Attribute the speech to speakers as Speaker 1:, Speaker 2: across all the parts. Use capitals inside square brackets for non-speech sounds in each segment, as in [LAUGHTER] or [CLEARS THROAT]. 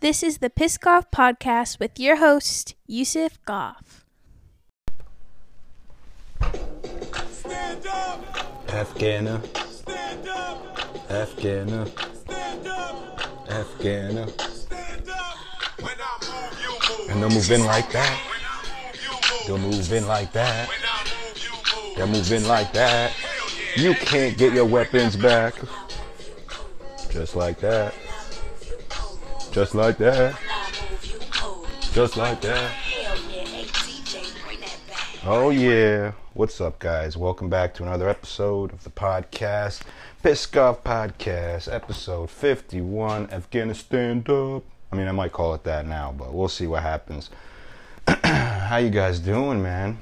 Speaker 1: This is the Piss Goff Podcast with your host, Yusuf Goff.
Speaker 2: Stand up,
Speaker 3: Afghana,
Speaker 2: stand up,
Speaker 3: Afghana,
Speaker 2: stand up,
Speaker 3: Afghana.
Speaker 2: stand up. When I move, you move.
Speaker 3: And they'll move in like that.
Speaker 2: Move
Speaker 3: in like that.
Speaker 2: Move
Speaker 3: in like that. You can't get your weapons back. Just like that. Just like that. Just like that. Oh yeah. What's up guys? Welcome back to another episode of the podcast. Piss Off Podcast, episode 51, Afghanistan up. I mean I might call it that now, but we'll see what happens. [CLEARS THROAT] How you guys doing, man?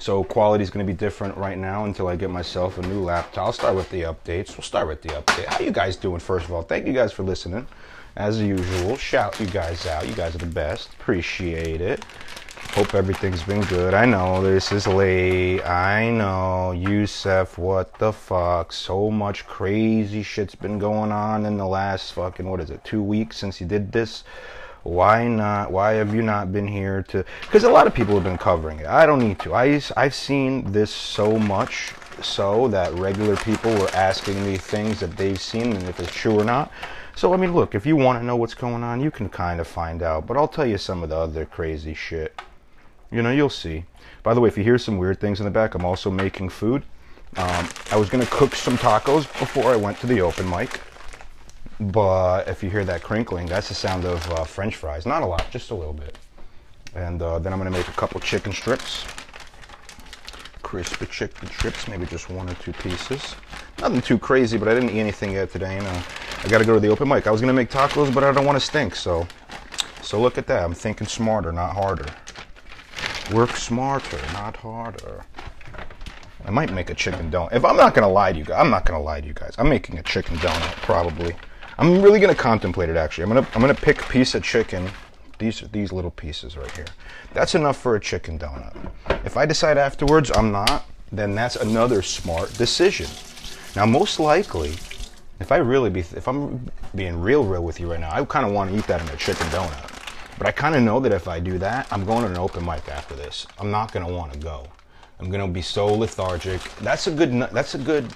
Speaker 3: So quality's going to be different right now until I get myself a new laptop. I'll start with the updates. We'll start with the update. How you guys doing? First of all, thank you guys for listening. As usual, shout you guys out. You guys are the best. Appreciate it. Hope everything's been good. I know this is late. I know, Yusef. What the fuck? So much crazy shit's been going on in the last fucking what is it? Two weeks since you did this why not why have you not been here to because a lot of people have been covering it i don't need to I, i've seen this so much so that regular people were asking me things that they've seen and if it's true or not so i mean look if you want to know what's going on you can kind of find out but i'll tell you some of the other crazy shit you know you'll see by the way if you hear some weird things in the back i'm also making food um, i was going to cook some tacos before i went to the open mic but if you hear that crinkling, that's the sound of uh, French fries. Not a lot, just a little bit. And uh, then I'm gonna make a couple chicken strips, crispy chicken strips, maybe just one or two pieces. Nothing too crazy, but I didn't eat anything yet today. You uh, know, I gotta go to the open mic. I was gonna make tacos, but I don't want to stink. So, so look at that. I'm thinking smarter, not harder. Work smarter, not harder. I might make a chicken donut. If I'm not gonna lie to you guys, I'm not gonna lie to you guys. I'm making a chicken donut probably. I'm really gonna contemplate it actually. I'm gonna I'm gonna pick a piece of chicken. These these little pieces right here. That's enough for a chicken donut. If I decide afterwards I'm not, then that's another smart decision. Now most likely, if I really be if I'm being real real with you right now, I kind of want to eat that in a chicken donut. But I kind of know that if I do that, I'm going to an open mic after this. I'm not gonna want to go. I'm gonna be so lethargic. That's a good. That's a good.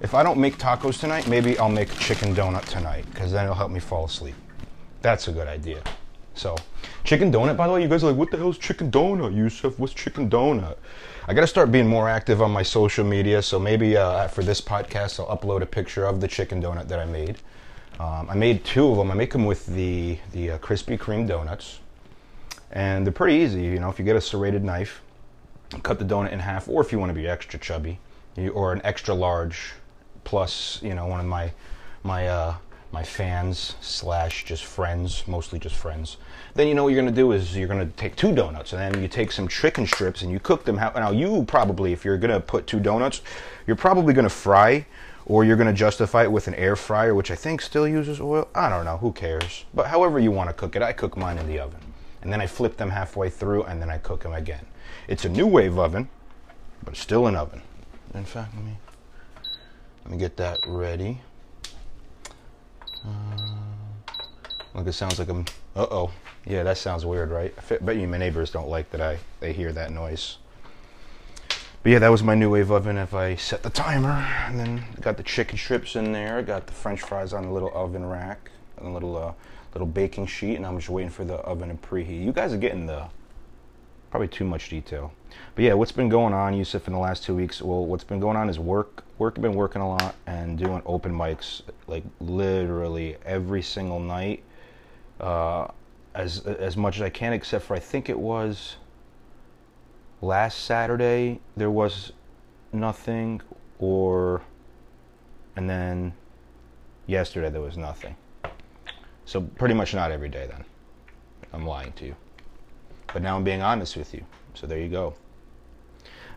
Speaker 3: If I don't make tacos tonight, maybe I'll make a chicken donut tonight because then it'll help me fall asleep. That's a good idea. So, chicken donut. By the way, you guys are like, what the hell is chicken donut, Yusuf? What's chicken donut? I got to start being more active on my social media. So maybe uh, for this podcast, I'll upload a picture of the chicken donut that I made. Um, I made two of them. I make them with the the uh, Krispy Kreme donuts, and they're pretty easy. You know, if you get a serrated knife, cut the donut in half, or if you want to be extra chubby, you, or an extra large, plus you know one of my my uh, my fans slash just friends, mostly just friends. Then you know what you're gonna do is you're gonna take two donuts and then you take some chicken strips and you cook them. How, now you probably, if you're gonna put two donuts, you're probably gonna fry. Or you're gonna justify it with an air fryer, which I think still uses oil. I don't know, who cares? But however you want to cook it, I cook mine in the oven, and then I flip them halfway through, and then I cook them again. It's a NuWave oven, but still an oven. In fact, let me let me get that ready. Uh, look, it sounds like I'm. Uh oh. Yeah, that sounds weird, right? I bet you my neighbors don't like that I they hear that noise. But yeah, that was my NuWave oven. If I set the timer, and then got the chicken strips in there, got the French fries on the little oven rack, and a little uh, little baking sheet, and I'm just waiting for the oven to preheat. You guys are getting the probably too much detail. But yeah, what's been going on, Yusuf, in the last two weeks? Well, what's been going on is work. Work. I've been working a lot and doing open mics, like literally every single night, uh, as as much as I can. Except for I think it was last Saturday there was nothing, or and then yesterday there was nothing. So pretty much not every day. Then I'm lying to you. But now I'm being honest with you. So there you go.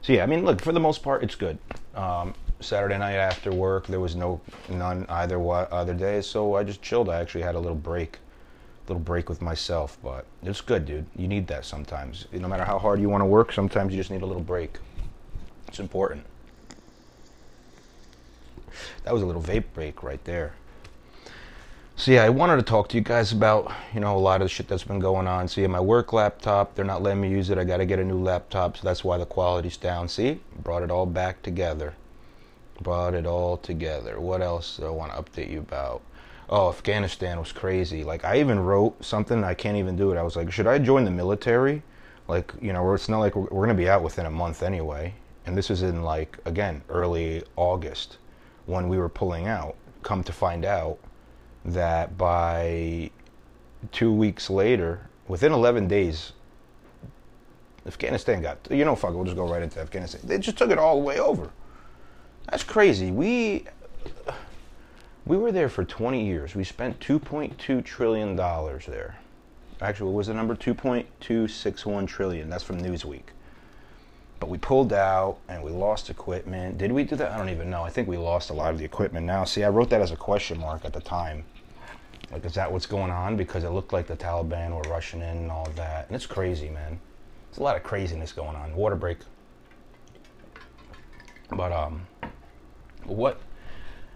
Speaker 3: So yeah, I mean, look, for the most part, it's good. Um, Saturday night after work, there was no none either wa- other day, so I just chilled. I actually had a little break, little break with myself, but it's good, dude. You need that sometimes. No matter how hard you want to work, sometimes you just need a little break. It's important. That was a little vape break right there. So yeah, I wanted to talk to you guys about you know a lot of the shit that's been going on. See, my work laptop, they're not letting me use it. I got to get a new laptop, so that's why the quality's down. See, brought it all back together. Brought it all together. What else do I want to update you about? Oh, Afghanistan was crazy. Like I even wrote something. I can't even do it. I was like, should I join the military? Like you know, it's not like we're, we're gonna be out within a month anyway. And this was in like again early August when we were pulling out. Come to find out that by two weeks later, within 11 days, Afghanistan got, you know, fuck, we'll just go right into Afghanistan. They just took it all the way over. That's crazy. We, we were there for 20 years. We spent 2.2 trillion dollars there. Actually, was the number? 2.261 trillion. That's from Newsweek. But we pulled out and we lost equipment. Did we do that? I don't even know. I think we lost a lot of the equipment now. See, I wrote that as a question mark at the time. Like, is that what's going on? Because it looked like the Taliban were rushing in and all that. And it's crazy, man. There's a lot of craziness going on. Water break. But, um, what?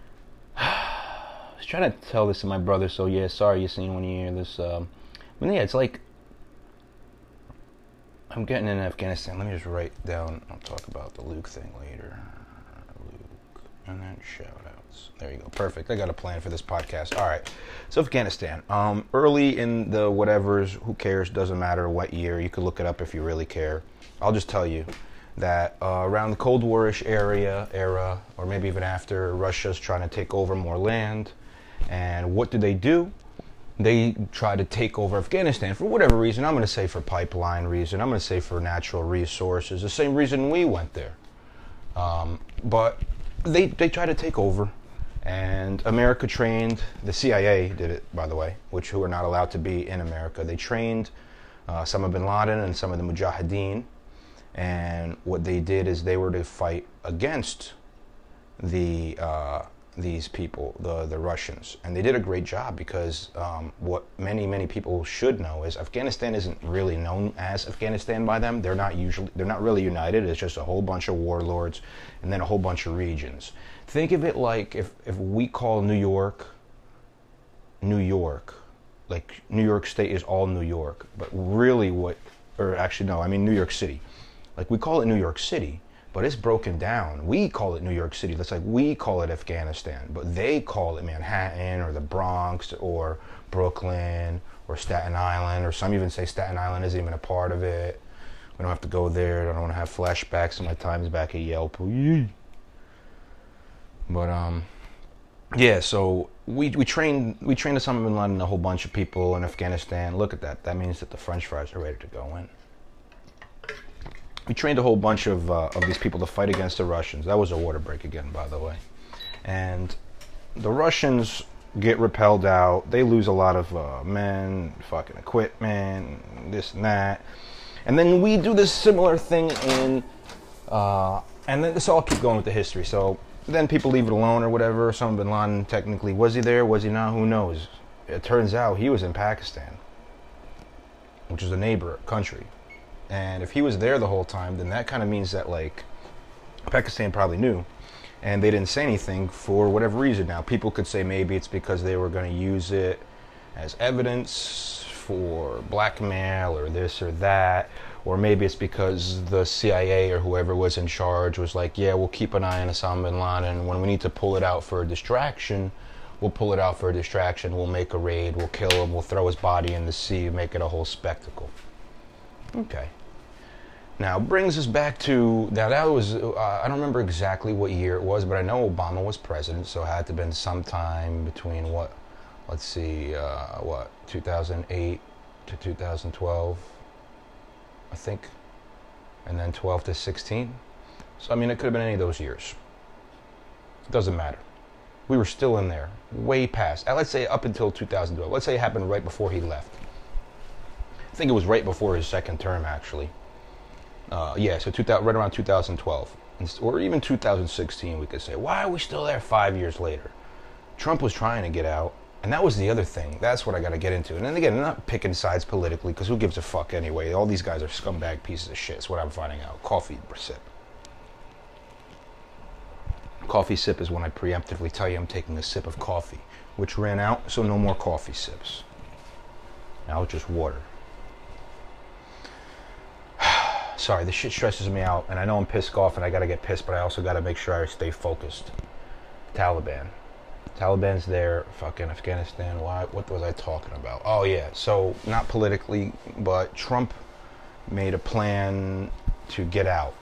Speaker 3: [SIGHS] I was trying to tell this to my brother, so yeah, sorry you seen when you hear this. Um, but yeah, it's like I'm getting in Afghanistan. Let me just write down. I'll talk about the Luke thing later. Luke, and then shout. There you go. Perfect. I got a plan for this podcast. All right. So Afghanistan. Um, early in the whatever's. Who cares? Doesn't matter what year. You could look it up if you really care. I'll just tell you that uh, around the Cold Warish area era, or maybe even after, Russia's trying to take over more land. And what do they do? they try to take over Afghanistan for whatever reason. I'm going to say for pipeline reason. I'm going to say for natural resources. The same reason we went there. Um, but they they try to take over, and America trained. The CIA did it, by the way, which who are not allowed to be in America. They trained uh, some of Bin Laden and some of the Mujahideen, and what they did is they were to fight against the uh, these people, the the Russians, and they did a great job because um, what many many people should know is Afghanistan isn't really known as Afghanistan by them. They're not usually they're not really united. It's just a whole bunch of warlords and then a whole bunch of regions. Think of it like if if we call New York New York, like New York State is all New York, but really what, or actually no, I mean New York City. Like we call it New York City, but it's broken down. We call it New York City. That's like we call it Afghanistan, but they call it Manhattan or the Bronx or Brooklyn or Staten Island, or some even say Staten Island isn't even a part of it. We don't have to go there. I don't want to have flashbacks of my times back at Yelp. But um, yeah. So we we trained we trained Osama bin Laden and a whole bunch of people in Afghanistan. Look at that. That means that the French fries are ready to go in we trained a whole bunch of, uh, of these people to fight against the Russians. That was a water break again, by the way. And the Russians get repelled out. They lose a lot of uh, men, fucking equipment, this and that. And then we do this similar thing in, uh, and then this all keep going with the history. So then people leave it alone or whatever. Osama bin Laden technically was he there? Was he not? Who knows? It turns out he was in Pakistan, which is a neighbor country. And if he was there the whole time, then that kind of means that like Pakistan probably knew, and they didn't say anything for whatever reason. Now people could say maybe it's because they were going to use it as evidence for blackmail or this or that, or maybe it's because the CIA or whoever was in charge was like, yeah, we'll keep an eye on Osama bin Laden. And When we need to pull it out for a distraction, we'll pull it out for a distraction. We'll make a raid. We'll kill him. We'll throw his body in the sea. Make it a whole spectacle. Okay. Now brings us back to now that was uh, I don't remember exactly what year it was, but I know Obama was president, so it had to have been sometime between what, let's see, uh, what 2008 to 2012, I think, and then 12 to 16. So I mean, it could have been any of those years. It doesn't matter. We were still in there, way past. uh, Let's say up until 2012. Let's say it happened right before he left. I think it was right before his second term, actually. Uh, yeah, so 2000, right around 2012, or even 2016, we could say. Why are we still there five years later? Trump was trying to get out, and that was the other thing. That's what I got to get into. And then again, I'm not picking sides politically, because who gives a fuck anyway? All these guys are scumbag pieces of shit. That's what I'm finding out. Coffee sip. coffee sip is when I preemptively tell you I'm taking a sip of coffee, which ran out, so no more coffee sips. Now it's just water. [SIGHS] Sorry, this shit stresses me out, and I know I'm pissed off and I gotta get pissed, but I also gotta make sure I stay focused. Taliban. Taliban's there, fucking Afghanistan. Why? What was I talking about? Oh yeah. So not politically, but Trump made a plan to get out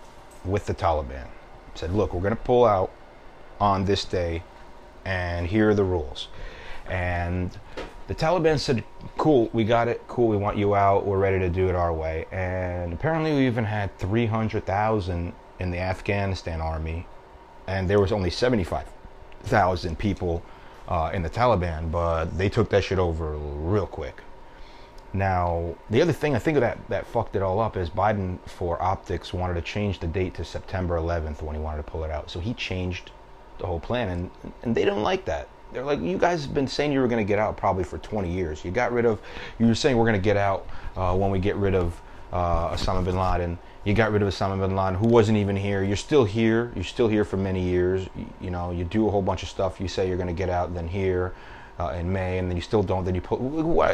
Speaker 3: with the Taliban. Said, look, we're gonna pull out on this day, and here are the rules. And the Taliban said, cool, we got it. Cool, we want you out. We're ready to do it our way. And apparently, we even had 300,000 in the Afghanistan army, and there was only 75,000 people uh, in the Taliban, but they took that shit over real quick. Now, the other thing I think of that that fucked it all up is Biden, for optics, wanted to change the date to September 11th when he wanted to pull it out. So he changed the whole plan, and and they didn't like that. They're like, you guys have been saying you were going to get out probably for 20 years. You got rid of, you were saying we're going to get out uh, when we get rid of uh, Osama bin Laden. You got rid of Osama bin Laden, who wasn't even here. You're still here. You're still here for many years. You, you know, you do a whole bunch of stuff. You say you're going to get out, then here uh, in May, and then you still don't. Then you put.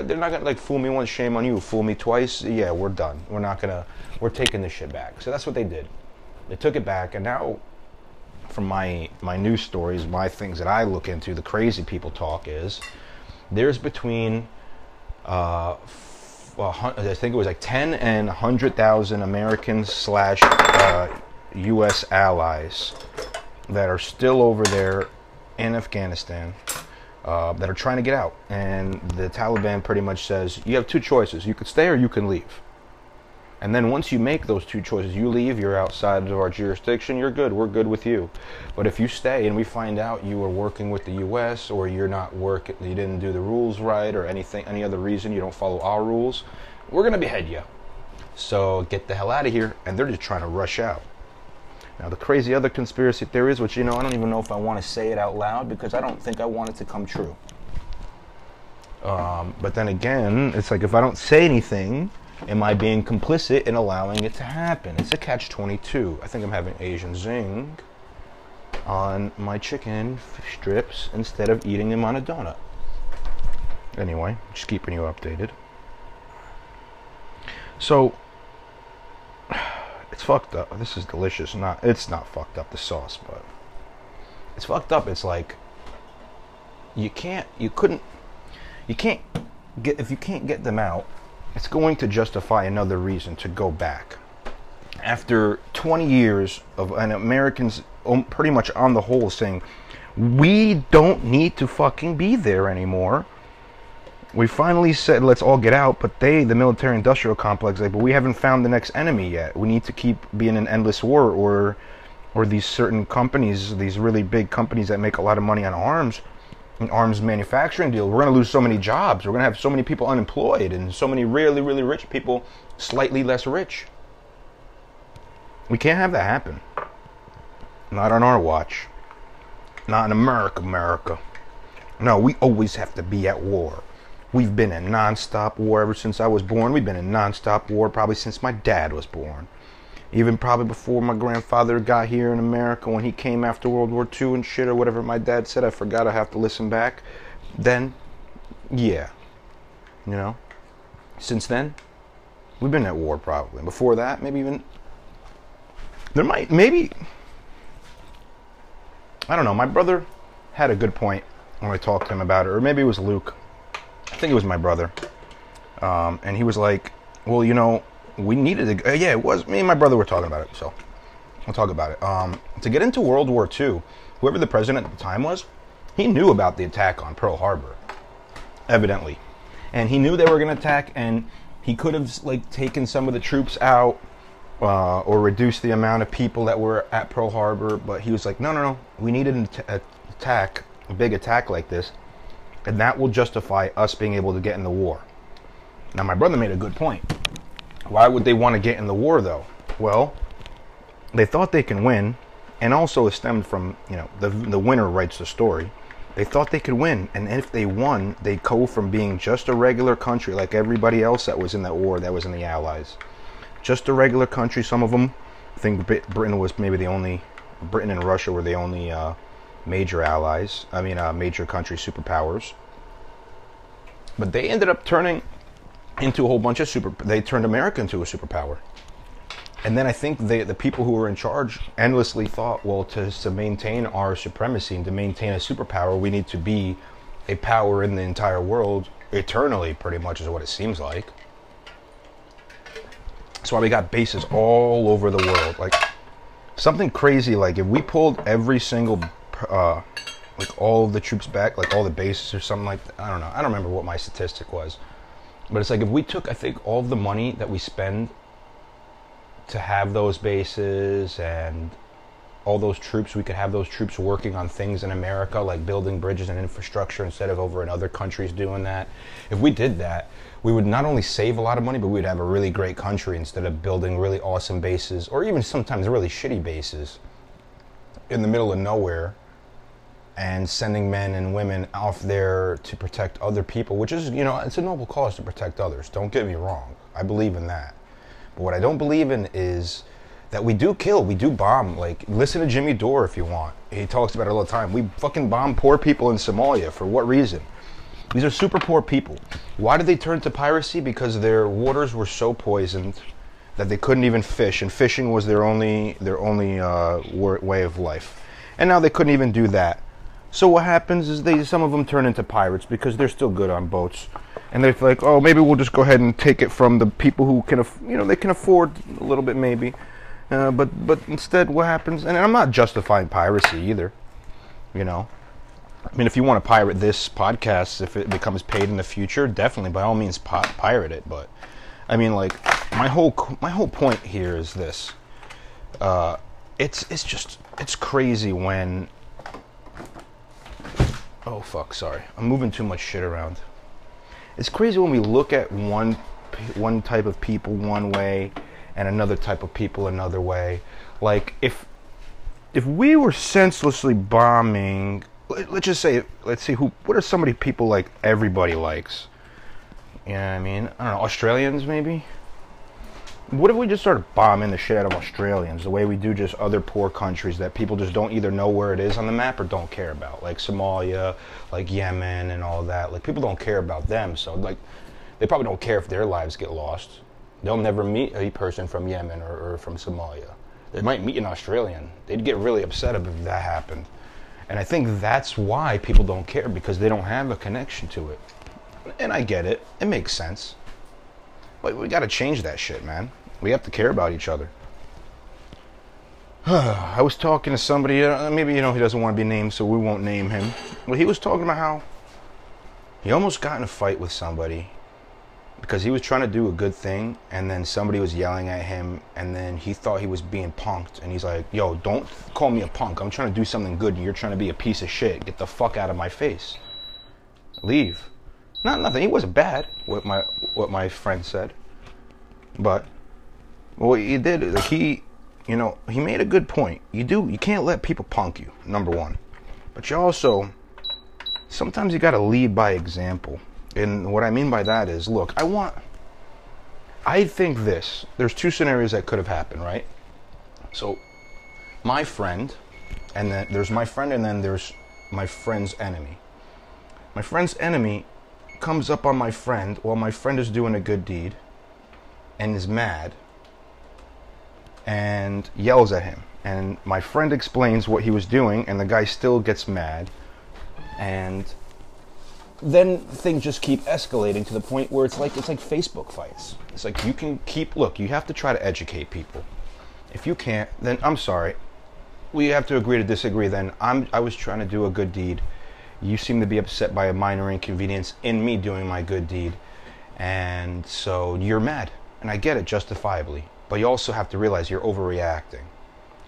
Speaker 3: They're not going to like fool me once, shame on you. Fool me twice. Yeah, we're done. We're not going to. We're taking this shit back. So that's what they did. They took it back, and now from my my news stories, my things that I look into, the crazy people talk is there's between uh, I think it was like 10 and 100,000 Americans slash uh, U.S. allies that are still over there in Afghanistan uh, that are trying to get out. And the Taliban pretty much says you have two choices: you could stay or you can leave. And then once you make those two choices, you leave, you're outside of our jurisdiction, you're good, we're good with you. But if you stay and we find out you were working with the US or you're not working, you didn't do the rules right or anything, any other reason you don't follow our rules, we're going to behead you. So get the hell out of here. And they're just trying to rush out. Now, the crazy other conspiracy theories, which, you know, I don't even know if I want to say it out loud because I don't think I want it to come true. Um, but then again, it's like if I don't say anything, am I being complicit in allowing it to happen? It's a catch 22. I think I'm having Asian zing on my chicken strips instead of eating them on a donut. Anyway, just keeping you updated. So, [SIGHS] it's fucked up. This is delicious. Not it's not fucked up the sauce, but it's fucked up. It's like you can't you couldn't you can't get if you can't get them out, it's going to justify another reason to go back. After 20 years of an Americans um, pretty much on the whole saying we don't need to fucking be there anymore. We finally said let's all get out, but they, the military industrial complex, like, but we haven't found the next enemy yet. We need to keep being an endless war or or these certain companies, these really big companies that make a lot of money on arms, arms manufacturing deal. We're going to lose so many jobs. We're going to have so many people unemployed and so many really, really rich people slightly less rich. We can't have that happen. Not on our watch. Not in America, America. No, we always have to be at war. We've been in nonstop war ever since I was born. We've been in nonstop war probably since my dad was born. Even probably before my grandfather got here in America when he came after World War II and shit or whatever my dad said. I forgot I have to listen back. Then, yeah. You know? Since then, we've been at war probably. Before that, maybe even. There might, maybe. I don't know. My brother had a good point when I talked to him about it, or maybe it was Luke. I think it was my brother. Um, and he was like, well, you know, we needed to. Uh, yeah, it was me and my brother were talking about it. So I'll talk about it. Um, to get into World War II, whoever the president at the time was, he knew about the attack on Pearl Harbor, evidently, and he knew they were going to attack, and he could have like taken some of the troops out. Uh, or reduced the amount of people that were at Pearl Harbor, but he was like, no, no, no, we needed an at- attack, a big attack like this, and that will justify us being able to get in the war. Now, my brother made a good point. Why would they want to get in the war, though? Well, they thought they can win, and also it stemmed from you know the the winner writes the story. They thought they could win, and if they won, they'd go from being just a regular country like everybody else that was in that war, that was in the Allies, just a regular country. Some of them, I think Britain was maybe the only, Britain and Russia were the only uh, major allies. I mean, uh, major country superpowers. But they ended up turning into a whole bunch of super. They turned America into a superpower. And then I think they, the people who were in charge endlessly thought, well, to, to maintain our supremacy and to maintain a superpower, we need to be a power in the entire world eternally, pretty much is what it seems like. That's why we got bases all over the world. Like something crazy. Like if we pulled every single, uh, like all the troops back, like all the bases or something like that. I don't know. I don't remember what my statistic was, but it's like if we took, I think, all the money that we spend to have those bases and all those troops, we could have those troops working on things in America, like building bridges and infrastructure instead of over in other countries doing that. If we did that, we would not only save a lot of money, but we'd have a really great country instead of building really awesome bases or even sometimes really shitty bases in the middle of nowhere and sending men and women off there to protect other people, which is, you know, it's a noble cause to protect others. Don't get me wrong. I believe in that. But what I don't believe in is that we do kill, we do bomb. Like, listen to Jimmy Dore if you want. He talks about it all the time. We fucking bomb poor people in Somalia. For what reason? These are super poor people. Why did they turn to piracy? Because their waters were so poisoned that they couldn't even fish, and fishing was their only their only uh, way of life. And now they couldn't even do that. So what happens is they some of them turn into pirates because they're still good on boats, and they're like, oh, maybe we'll just go ahead and take it from the people who can, you know, they can afford a little bit maybe. Uh, but but instead, what happens? And I'm not justifying piracy either. You know, I mean, if you want to pirate this podcast, if it becomes paid in the future, definitely by all means pi- pirate it. But I mean, like my whole my whole point here is this: uh, it's it's just it's crazy when. Oh fuck! Sorry, I'm moving too much shit around. It's crazy when we look at one one type of people one way, and another type of people another way. Like if if we were senselessly bombing, let- let's just say, let's see who, what are some of people like everybody likes? You know what I mean? I don't know, Australians maybe? What if we just started bombing the shit out of Australians the way we do just other poor countries that people just don't either know where it is on the map or don't care about? Like Somalia, like Yemen, and all that. Like people don't care about them, so like they probably don't care if their lives get lost. They'll never meet a person from Yemen or, or from Somalia. They might meet an Australian. They'd get really upset if that happened. And I think that's why people don't care because they don't have a connection to it. And I get it. It makes sense. But we got to change that shit, man. We have to care about each other. [SIGHS] I was talking to somebody, uh, maybe you know he doesn't want to be named, so we won't name him. But he was talking about how he almost got in a fight with somebody because he was trying to do a good thing, and then somebody was yelling at him, and then he thought he was being punked, and he's like, "Yo, don't call me a punk. I'm trying to do something good, and you're trying to be a piece of shit. Get the fuck out of my face. Leave." Not nothing. He wasn't bad. What my what my friend said, but what he did, like he, you know, he made a good point. You do, you can't let people punk you. Number one, but you also sometimes you got to lead by example. And what I mean by that is, look, I want. I think this. There's two scenarios that could have happened, right? So, my friend, and then there's my friend, and then there's my friend's enemy. My friend's enemy comes up on my friend while my friend is doing a good deed and is mad and yells at him. And my friend explains what he was doing, and the guy still gets mad. And then things just keep escalating to the point where it's like it's like Facebook fights. It's like you can keep look, you have to try to educate people. If you can't, then I'm sorry. We have to agree to disagree then. I'm I was trying to do a good deed. You seem to be upset by a minor inconvenience in me doing my good deed. And so you're mad. And I get it justifiably. But you also have to realize you're overreacting.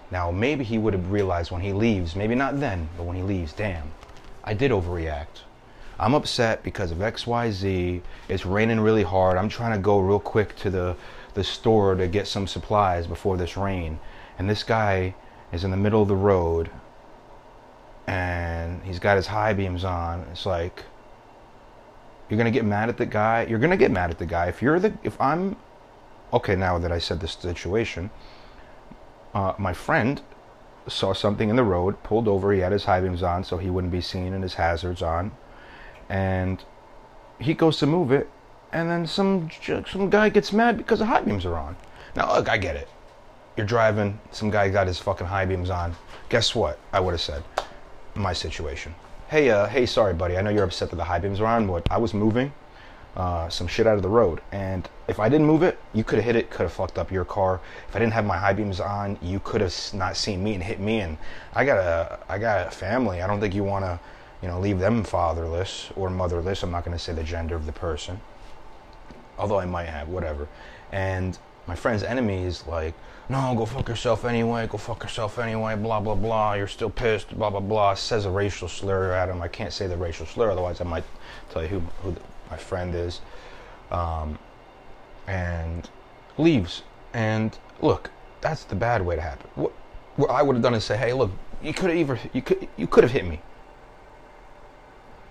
Speaker 3: Now, maybe he would have realized when he leaves, maybe not then, but when he leaves, damn, I did overreact. I'm upset because of XYZ. It's raining really hard. I'm trying to go real quick to the, the store to get some supplies before this rain. And this guy is in the middle of the road and he's got his high beams on. It's like, you're gonna get mad at the guy. You're gonna get mad at the guy if you're the if I'm okay. Now that I said this situation, uh, my friend saw something in the road, pulled over. He had his high beams on, so he wouldn't be seen, and his hazards on. And he goes to move it, and then some some guy gets mad because the high beams are on. Now, look, I get it. You're driving, some guy got his fucking high beams on. Guess what? I would have said, my situation. Hey, uh, hey, sorry, buddy. I know you're upset that the high beams are on, but I was moving uh, some shit out of the road, and if I didn't move it, you could have hit it, could have fucked up your car. If I didn't have my high beams on, you could have not seen me and hit me. And I got a, I got a family. I don't think you want to, you know, leave them fatherless or motherless. I'm not going to say the gender of the person although I might have, whatever. And my friend's enemy is like, no, go fuck yourself anyway, go fuck yourself anyway, blah, blah, blah, you're still pissed, blah, blah, blah. Says a racial slur at him. I can't say the racial slur, otherwise I might tell you who, who my friend is. Um, and leaves. And look, that's the bad way to happen. What, what I would have done is say, hey, look, you could have either, you could, you could have hit me.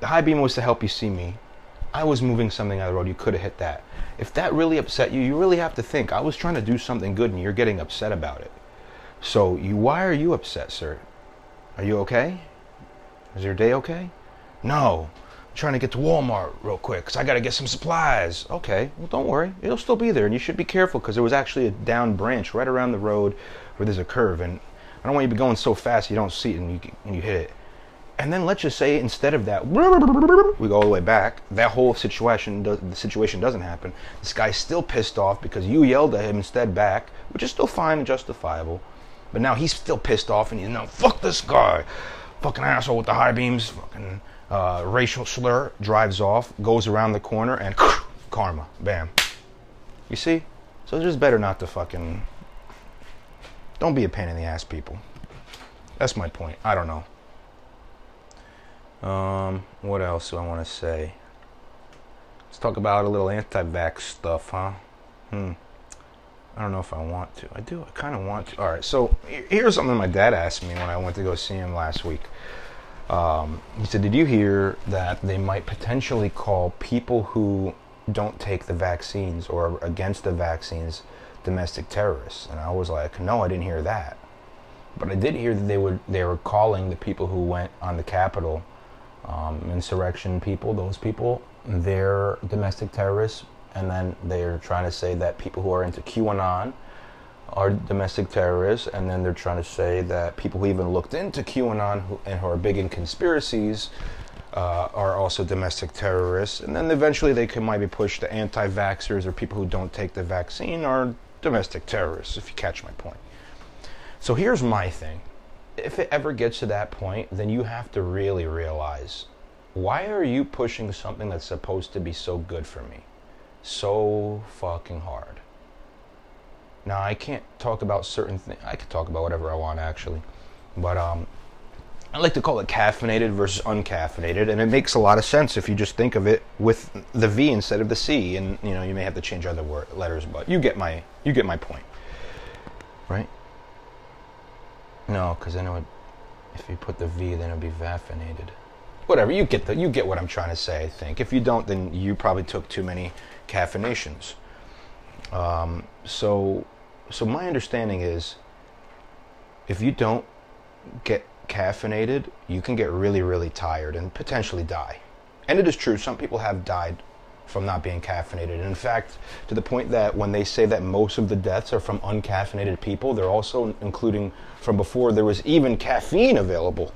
Speaker 3: The high beam was to help you see me. I was moving something out of the road, you could have hit that. If that really upset you, you really have to think. I was trying to do something good and you're getting upset about it. So, you why are you upset, sir? Are you okay? Is your day okay? No. Trying to get to Walmart real quick cuz I got to get some supplies. Okay. Well, don't worry. It'll still be there and you should be careful cuz there was actually a down branch right around the road where there's a curve and I don't want you to be going so fast you don't see it and you and you hit it. And then let's just say instead of that, we go all the way back. That whole situation, the situation doesn't happen. This guy's still pissed off because you yelled at him instead back, which is still fine and justifiable. But now he's still pissed off and he's no, fuck this guy, fucking asshole with the high beams, fucking uh, racial slur. Drives off, goes around the corner, and [CLEARS THROAT] karma, bam. You see? So it's just better not to fucking. Don't be a pain in the ass, people. That's my point. I don't know. Um, what else do I want to say? Let's talk about a little anti-vax stuff, huh? Hmm. I don't know if I want to. I do. I kind of want to. All right. So here's something my dad asked me when I went to go see him last week. Um, he said, "Did you hear that they might potentially call people who don't take the vaccines or against the vaccines domestic terrorists?" And I was like, "No, I didn't hear that." But I did hear that they would they were calling the people who went on the Capitol um, insurrection people, those people, they're domestic terrorists, and then they're trying to say that people who are into QAnon are domestic terrorists, and then they're trying to say that people who even looked into QAnon and who are big in conspiracies uh, are also domestic terrorists, and then eventually they can might be pushed to anti-vaxxers or people who don't take the vaccine are domestic terrorists, if you catch my point. So here's my thing if it ever gets to that point, then you have to really realize why are you pushing something that's supposed to be so good for me so fucking hard? Now, I can't talk about certain things. I can talk about whatever I want, actually. But um, I like to call it caffeinated versus uncaffeinated, and it makes a lot of sense if you just think of it with the V instead of the C. And you know, you may have to change other word, letters, but you get my you get my point, right? No, because then it would, if you put the V, then it would be vaccinated. Whatever, you get the, you get what I'm trying to say. I think. If you don't, then you probably took too many caffeinations. Um, so, so my understanding is, if you don't get caffeinated, you can get really, really tired and potentially die. And it is true. Some people have died from not being caffeinated. And in fact, to the point that when they say that most of the deaths are from uncaffeinated people, they're also including from before there was even caffeine available.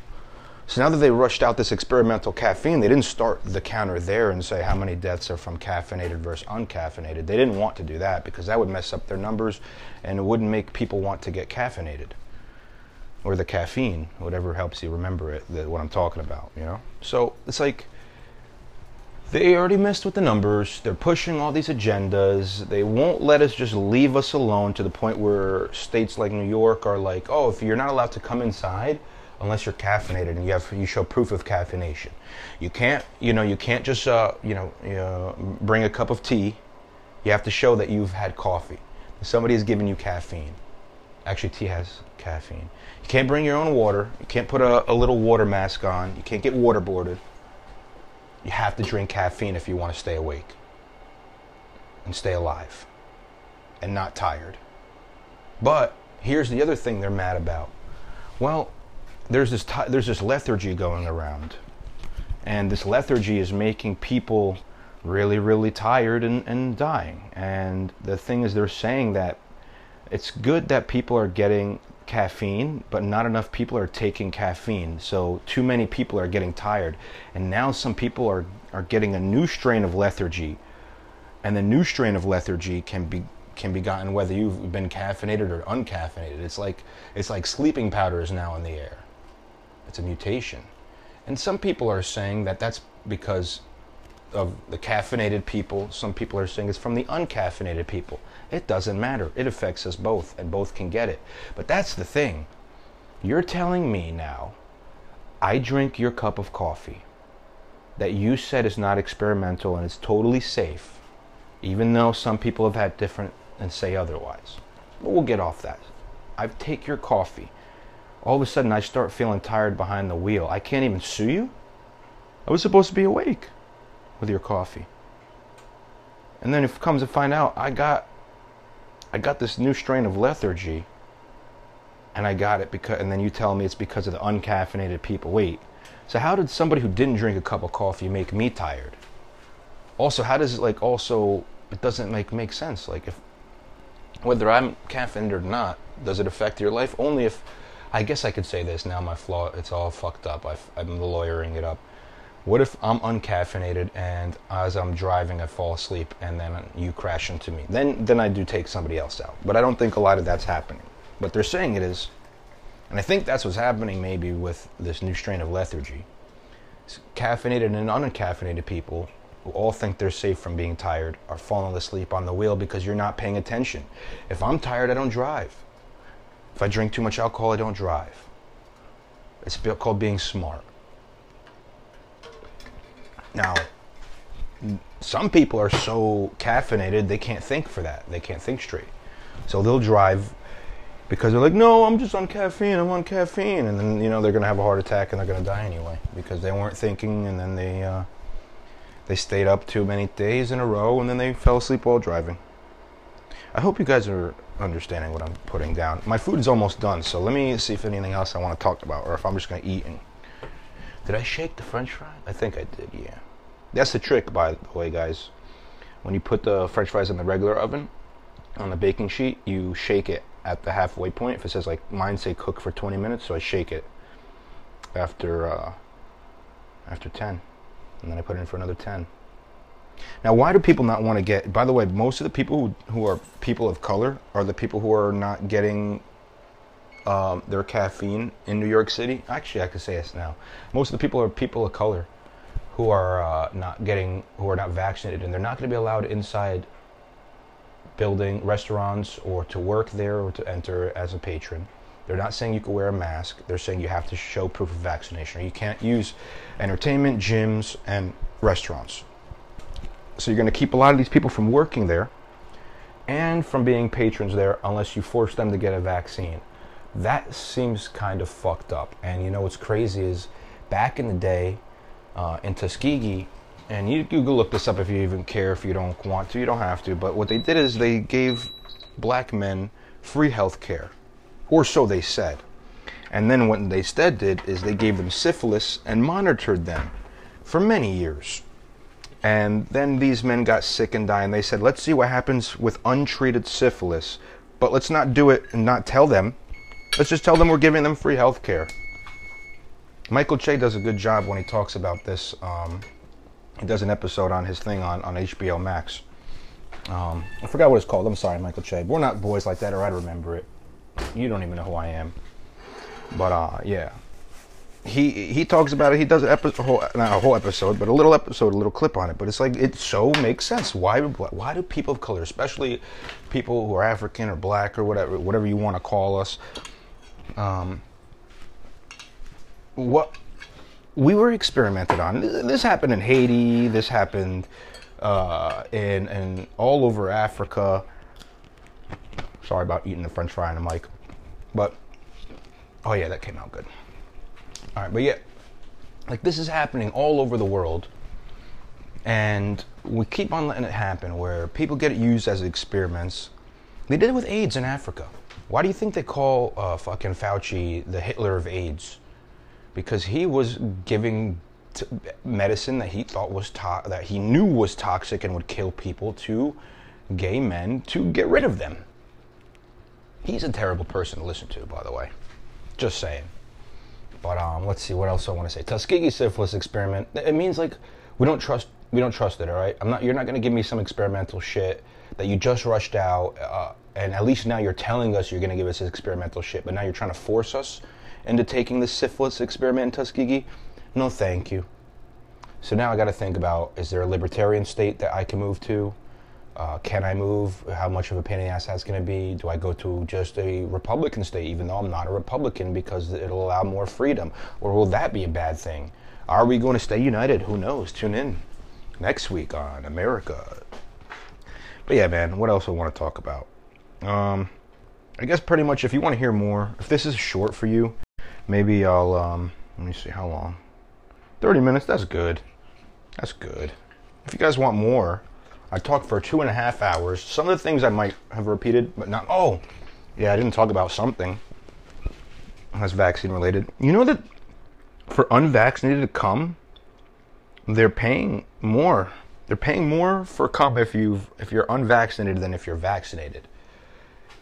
Speaker 3: So now that they rushed out this experimental caffeine, they didn't start the counter there and say how many deaths are from caffeinated versus uncaffeinated. They didn't want to do that because that would mess up their numbers and it wouldn't make people want to get caffeinated or the caffeine, whatever helps you remember it, the, what I'm talking about, you know? So it's like they already messed with the numbers. They're pushing all these agendas. They won't let us just leave us alone to the point where states like New York are like, oh, if you're not allowed to come inside unless you're caffeinated and you have you show proof of caffeination. You can't, you know, you can't just uh, you know, uh, bring a cup of tea. You have to show that you've had coffee. Somebody has given you caffeine. Actually, tea has caffeine. You can't bring your own water. You can't put a, a little water mask on. You can't get waterboarded. You have to drink caffeine if you want to stay awake and stay alive and not tired. But here's the other thing they're mad about. Well, there's this ti there's this lethargy going around, and this lethargy is making people really, really tired and, and dying. And the thing is, they're saying that it's good that people are getting caffeine, but not enough people are taking caffeine. So too many people are getting tired, and now some people are are getting a new strain of lethargy, and the new strain of lethargy can be can be gotten whether you've been caffeinated or uncaffeinated. It's like it's like sleeping powder is now in the air. It's a mutation, and some people are saying that that's because of the caffeinated people. Some people are saying it's from the uncaffeinated people. It doesn't matter. It affects us both, and both can get it. But that's the thing. You're telling me now, I drink your cup of coffee that you said is not experimental and it's totally safe, even though some people have had different and say otherwise. But we'll get off that. I take your coffee. All of a sudden, I start feeling tired behind the wheel. I can't even sue you. I was supposed to be awake with your coffee. And then it comes to find out, I got, I got this new strain of lethargy, and I got it because, and then you tell me it's because of the uncaffeinated people. Wait, so how did somebody who didn't drink a cup of coffee make me tired? Also, how does it like also? It doesn't make make sense. Like if whether I'm caffeinated or not, does it affect your life? Only if, I guess I could say this now. My flaw, it's all fucked up. I've, I'm lawyering it up. What if I'm uncaffeinated and as I'm driving I fall asleep and then you crash into me? Then then I do take somebody else out. But I don't think a lot of that's happening. But they're saying it is. And I think that's what's happening maybe with this new strain of lethargy. Caffeinated and uncaffeinated people who all think they're safe from being tired are falling asleep on the wheel because you're not paying attention. If I'm tired, I don't drive. If I drink too much alcohol, I don't drive. It's called being smart. Now, some people are so caffeinated they can't think for that. They can't think straight. So they'll drive because they're like, no, I'm just on caffeine. I'm on caffeine, and then you know they're gonna have a heart attack and they're gonna die anyway because they weren't thinking, and then they uh, they stayed up too many days in a row, and then they fell asleep while driving. I hope you guys are understanding what I'm putting down. My food is almost done, so let me see if anything else I want to talk about, or if I'm just gonna eat and. Did I shake the French fry? I think I did. Yeah. That's the trick, by the way, guys. When you put the French fries in the regular oven, on the baking sheet, you shake it at the halfway point. If it says like mine say cook for 20 minutes, so I shake it after uh, after 10, and then I put it in for another 10. Now, why do people not want to get? By the way, most of the people who, who are people of color are the people who are not getting um, their caffeine in New York City. Actually, I could say this now. Most of the people are people of color who are uh, not getting, who are not vaccinated, and they're not going to be allowed inside building restaurants or to work there or to enter as a patron. They're not saying you can wear a mask. They're saying you have to show proof of vaccination. You can't use entertainment, gyms, and restaurants. So you're going to keep a lot of these people from working there and from being patrons there unless you force them to get a vaccine. That seems kind of fucked up. And you know what's crazy is back in the day uh, in Tuskegee, and you, you can look this up if you even care, if you don't want to, you don't have to. But what they did is they gave black men free health care, or so they said. And then what they instead did is they gave them syphilis and monitored them for many years. And then these men got sick and died, and they said, let's see what happens with untreated syphilis. But let's not do it and not tell them. Let's just tell them we're giving them free health care. Michael Che does a good job when he talks about this. Um, he does an episode on his thing on, on HBO Max. Um, I forgot what it's called. I'm sorry, Michael Che. We're not boys like that, or I'd remember it. You don't even know who I am. But uh, yeah, he he talks about it. He does episode, whole, not a whole episode, but a little episode, a little clip on it. But it's like it so makes sense. Why why do people of color, especially people who are African or black or whatever whatever you want to call us, um, what we were experimented on. This happened in Haiti. This happened uh, in in all over Africa. Sorry about eating the French fry on the mic, but oh yeah, that came out good. All right, but yeah, like this is happening all over the world, and we keep on letting it happen where people get it used as experiments. They did it with AIDS in Africa. Why do you think they call uh, fucking Fauci the Hitler of AIDS? Because he was giving t- medicine that he thought was to- that he knew was toxic and would kill people to gay men to get rid of them. He's a terrible person to listen to, by the way. Just saying. But um, let's see what else I want to say. Tuskegee syphilis experiment. It means like we don't trust we don't trust it. All right. I'm not. You're not going to give me some experimental shit that you just rushed out, uh, and at least now you're telling us you're going to give us this experimental shit, but now you're trying to force us into taking the syphilis experiment in Tuskegee. No, thank you. So now I got to think about: is there a libertarian state that I can move to? Uh, can I move? How much of a pain in the ass that's going to be? Do I go to just a Republican state, even though I'm not a Republican, because it'll allow more freedom? Or will that be a bad thing? Are we going to stay united? Who knows? Tune in next week on America. But yeah, man, what else I want to talk about? Um, I guess pretty much if you want to hear more, if this is short for you, maybe I'll, um, let me see how long. 30 minutes, that's good. That's good. If you guys want more, I talked for two and a half hours. Some of the things I might have repeated, but not. Oh, yeah, I didn't talk about something that's vaccine related. You know that for unvaccinated to come, they're paying more. They're paying more for come if you if you're unvaccinated than if you're vaccinated.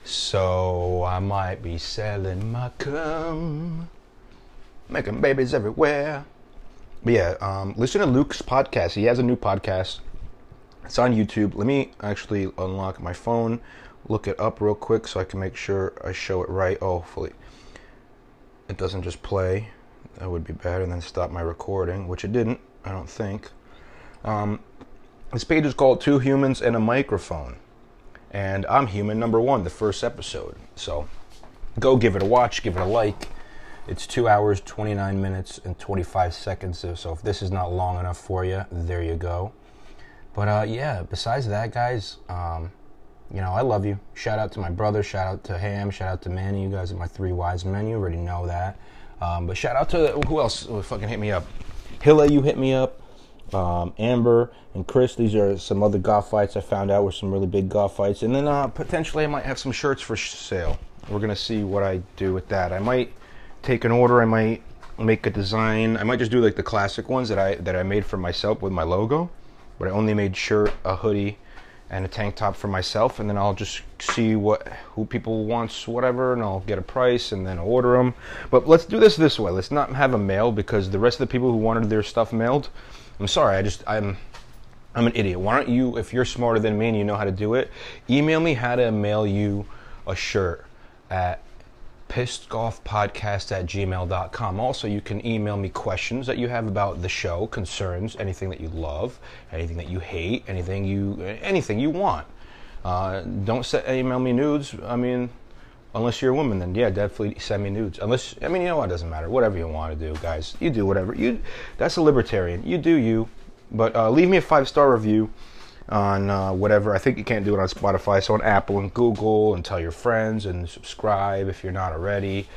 Speaker 3: So I might be selling my cum, making babies everywhere. But yeah, um, listen to Luke's podcast. He has a new podcast. It's on YouTube. Let me actually unlock my phone, look it up real quick so I can make sure I show it right. Oh, hopefully it doesn't just play. That would be bad, and then stop my recording, which it didn't, I don't think. Um, this page is called Two Humans and a Microphone. And I'm human number one, the first episode. So go give it a watch, give it a like. It's two hours, 29 minutes, and 25 seconds. So if this is not long enough for you, there you go. But uh, yeah, besides that, guys, um, you know, I love you. Shout out to my brother. Shout out to Ham. Shout out to Manny. You guys are my three wise men. You already know that. Um, but shout out to who else oh, fucking hit me up? Hilla, you hit me up. Um, Amber and Chris. These are some other golf fights I found out were some really big golf fights. And then uh, potentially I might have some shirts for sale. We're gonna see what I do with that. I might take an order. I might make a design. I might just do like the classic ones that I that I made for myself with my logo. But I only made shirt, a hoodie, and a tank top for myself, and then I'll just see what who people wants, whatever, and I'll get a price and then order them. But let's do this this way. Let's not have a mail because the rest of the people who wanted their stuff mailed, I'm sorry, I just I'm I'm an idiot. Why don't you, if you're smarter than me and you know how to do it, email me how to mail you a shirt at pissedgolfpodcast at gmail.com. Also, you can email me questions that you have about the show, concerns, anything that you love, anything that you hate, anything you anything you want. Uh, don't set, email me nudes. I mean, unless you're a woman, then yeah, definitely send me nudes. Unless I mean, you know what? It doesn't matter. Whatever you want to do, guys. You do whatever you. That's a libertarian. You do you. But uh, leave me a five star review on uh, whatever. I think you can't do it on Spotify, so on Apple and Google, and tell your friends and subscribe if you're not already.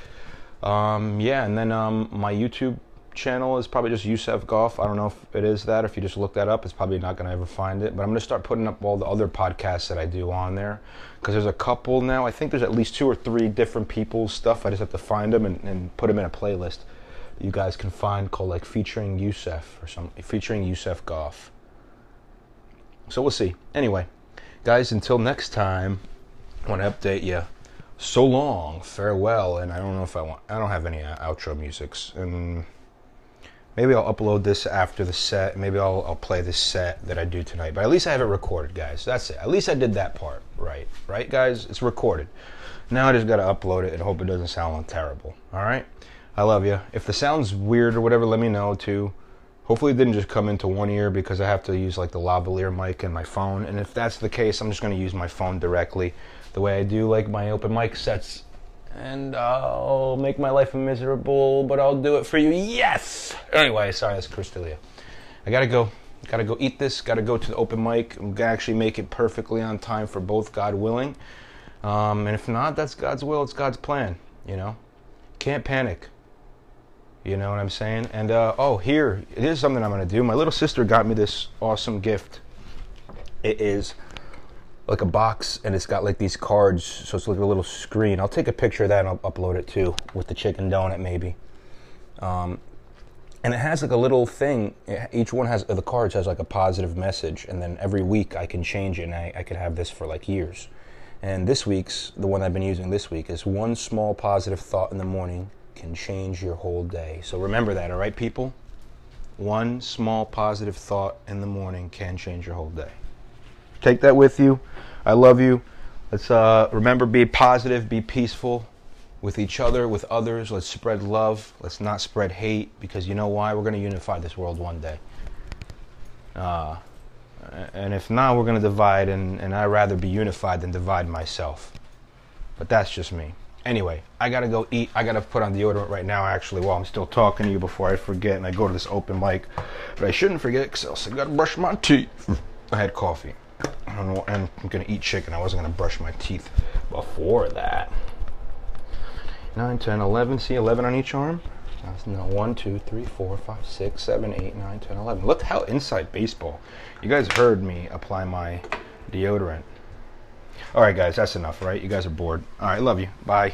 Speaker 3: Um, yeah, and then um, my YouTube channel is probably just Yusef Golf. I don't know if it is that. If you just look that up, it's probably not going to ever find it. But I'm going to start putting up all the other podcasts that I do on there because there's a couple now. I think there's at least two or three different people's stuff. I just have to find them and, and put them in a playlist you guys can find called like featuring Yusef or something, featuring Yusef Golf. So we'll see. Anyway, guys, until next time, I want to update you. So long, farewell, and I don't know if I want. I don't have any uh, outro musics, and maybe I'll upload this after the set. Maybe I'll I'll play this set that I do tonight. But at least I have it recorded, guys. That's it. At least I did that part right, right, guys. It's recorded. Now I just gotta upload it and hope it doesn't sound terrible. All right. I love you. If the sound's weird or whatever, let me know too. Hopefully it didn't just come into one ear because I have to use like the lavalier mic and my phone. And if that's the case, I'm just going to use my phone directly the way I do like my open mic sets. And I'll make my life miserable, but I'll do it for you. Yes! Anyway, sorry, that's Cristelia. I gotta go. Gotta go eat this. Gotta go to the open mic. I'm gonna actually make it perfectly on time for both, God willing. Um, and if not, that's God's will. It's God's plan. You know, can't panic. You know what I'm saying? And uh, oh, here, it is something I'm gonna do. My little sister got me this awesome gift. It is like a box and it's got like these cards, so it's like a little screen. I'll take a picture of that and I'll upload it too with the chicken donut maybe. Um, and it has like a little thing. Each one has the cards has like a positive message, and then every week I can change it, and I, I could have this for like years. And this week's the one I've been using this week is one small positive thought in the morning can change your whole day. So remember that, all right, people. One small positive thought in the morning can change your whole day. Take that with you. I love you. Let's uh, remember be positive, be peaceful with each other, with others. Let's spread love. Let's not spread hate because you know why? We're going to unify this world one day. Uh, and if not, we're going to divide, and, and I'd rather be unified than divide myself. But that's just me. Anyway, I got to go eat. I got to put on deodorant right now, actually, while I'm still talking to you before I forget and I go to this open mic. But I shouldn't forget because I also got to brush my teeth. [CLEARS THROAT] I had coffee. And I'm to eat chicken. I wasn't to brush my teeth before that. 9, 10, 11. See 11 on each arm? No, 1, 2, 3, 4, 5, 6, 7, 8, 9, 10, 11. Look how inside baseball. You guys heard me apply my deodorant. All right, guys, that's enough, right? You guys are bored. All right, love you. Bye.